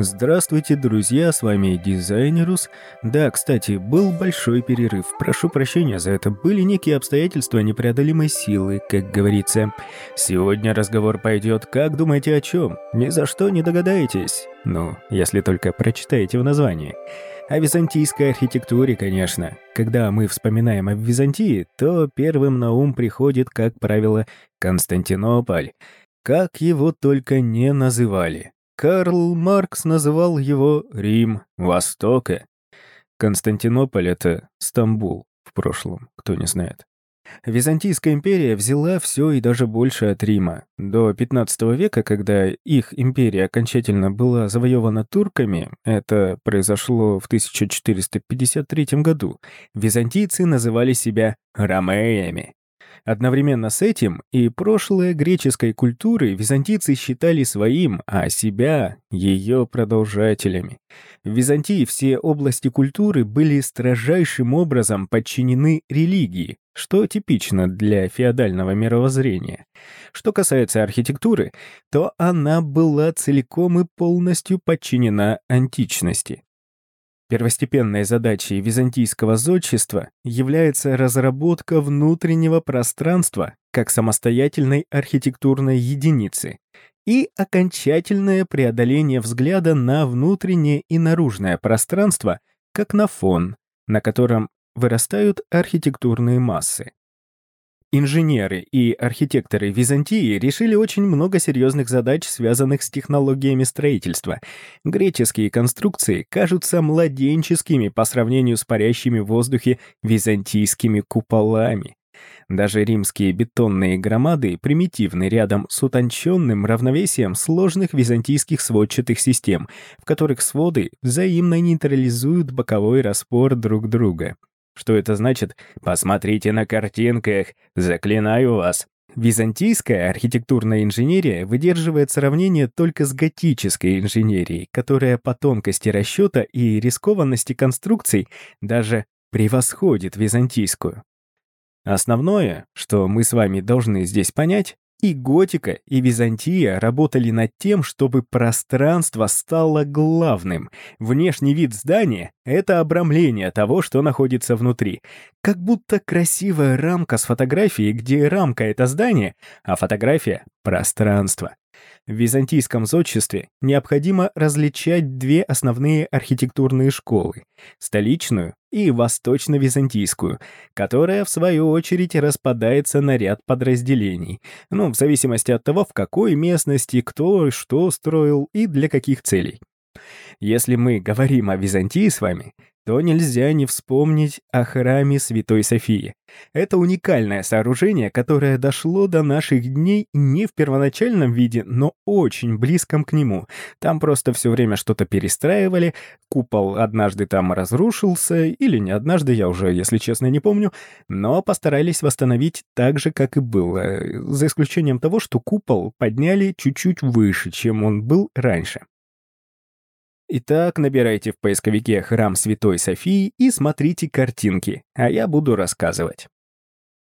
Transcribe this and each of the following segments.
Здравствуйте, друзья, с вами Дизайнерус. Да, кстати, был большой перерыв. Прошу прощения за это. Были некие обстоятельства непреодолимой силы, как говорится. Сегодня разговор пойдет, как думаете о чем? Ни за что не догадаетесь. Ну, если только прочитаете в названии. О византийской архитектуре, конечно. Когда мы вспоминаем о Византии, то первым на ум приходит, как правило, Константинополь. Как его только не называли. Карл Маркс называл его Рим Востока. Константинополь — это Стамбул в прошлом, кто не знает. Византийская империя взяла все и даже больше от Рима. До 15 века, когда их империя окончательно была завоевана турками, это произошло в 1453 году, византийцы называли себя ромеями. Одновременно с этим и прошлое греческой культуры византийцы считали своим, а себя — ее продолжателями. В Византии все области культуры были строжайшим образом подчинены религии, что типично для феодального мировоззрения. Что касается архитектуры, то она была целиком и полностью подчинена античности. Первостепенной задачей византийского зодчества является разработка внутреннего пространства как самостоятельной архитектурной единицы и окончательное преодоление взгляда на внутреннее и наружное пространство как на фон, на котором вырастают архитектурные массы. Инженеры и архитекторы Византии решили очень много серьезных задач, связанных с технологиями строительства. Греческие конструкции кажутся младенческими по сравнению с парящими в воздухе византийскими куполами. Даже римские бетонные громады примитивны рядом с утонченным равновесием сложных византийских сводчатых систем, в которых своды взаимно нейтрализуют боковой распор друг друга. Что это значит? Посмотрите на картинках, заклинаю вас. Византийская архитектурная инженерия выдерживает сравнение только с готической инженерией, которая по тонкости расчета и рискованности конструкций даже превосходит византийскую. Основное, что мы с вами должны здесь понять, и готика, и Византия работали над тем, чтобы пространство стало главным. Внешний вид здания — это обрамление того, что находится внутри. Как будто красивая рамка с фотографией, где рамка — это здание, а фотография — пространство. В византийском зодчестве необходимо различать две основные архитектурные школы – столичную и восточно-византийскую, которая, в свою очередь, распадается на ряд подразделений, ну, в зависимости от того, в какой местности кто что строил и для каких целей. Если мы говорим о Византии с вами, то нельзя не вспомнить о храме Святой Софии. Это уникальное сооружение, которое дошло до наших дней не в первоначальном виде, но очень близком к нему. Там просто все время что-то перестраивали, купол однажды там разрушился, или не однажды, я уже, если честно, не помню, но постарались восстановить так же, как и было, за исключением того, что купол подняли чуть-чуть выше, чем он был раньше. Итак, набирайте в поисковике «Храм Святой Софии» и смотрите картинки, а я буду рассказывать.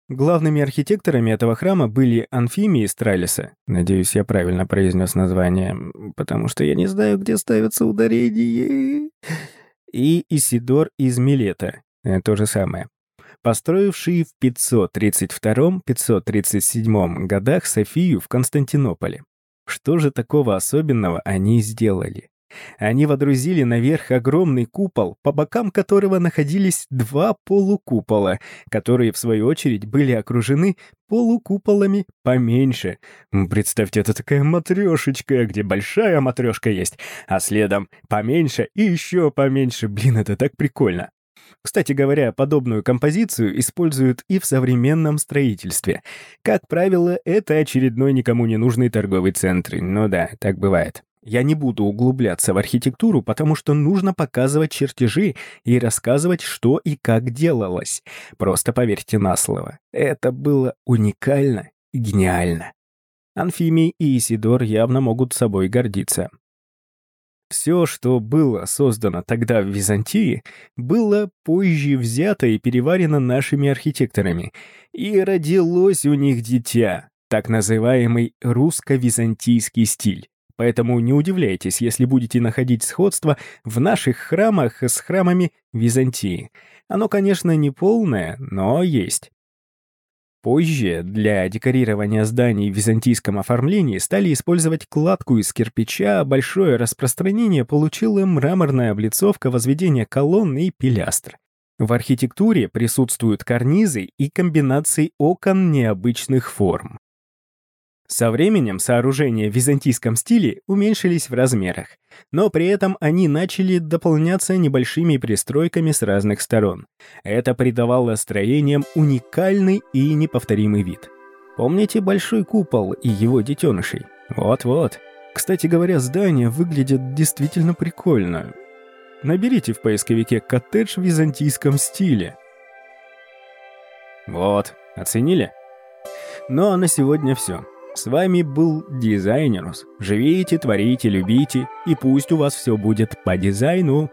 Главными архитекторами этого храма были Анфимий из Тралиса. Надеюсь, я правильно произнес название, потому что я не знаю, где ставятся ударения. И Исидор из Милета. Э, то же самое. Построившие в 532-537 годах Софию в Константинополе. Что же такого особенного они сделали? Они водрузили наверх огромный купол, по бокам которого находились два полукупола, которые, в свою очередь, были окружены полукуполами поменьше. Представьте, это такая матрешечка, где большая матрешка есть, а следом поменьше и еще поменьше. Блин, это так прикольно. Кстати говоря, подобную композицию используют и в современном строительстве. Как правило, это очередной никому не нужный торговый центр. Ну да, так бывает. Я не буду углубляться в архитектуру, потому что нужно показывать чертежи и рассказывать, что и как делалось. Просто поверьте на слово. Это было уникально и гениально. Анфимий и Исидор явно могут собой гордиться. Все, что было создано тогда в Византии, было позже взято и переварено нашими архитекторами, и родилось у них дитя, так называемый русско-византийский стиль Поэтому не удивляйтесь, если будете находить сходство в наших храмах с храмами Византии. Оно, конечно, не полное, но есть. Позже для декорирования зданий в византийском оформлении стали использовать кладку из кирпича, большое распространение получила мраморная облицовка возведения колонн и пилястр. В архитектуре присутствуют карнизы и комбинации окон необычных форм. Со временем сооружения в византийском стиле уменьшились в размерах, но при этом они начали дополняться небольшими пристройками с разных сторон. Это придавало строениям уникальный и неповторимый вид. Помните большой купол и его детенышей? Вот-вот. Кстати говоря, здания выглядят действительно прикольно. Наберите в поисковике «коттедж в византийском стиле». Вот, оценили? Ну а на сегодня все. С вами был Дизайнерус. Живите, творите, любите, и пусть у вас все будет по дизайну.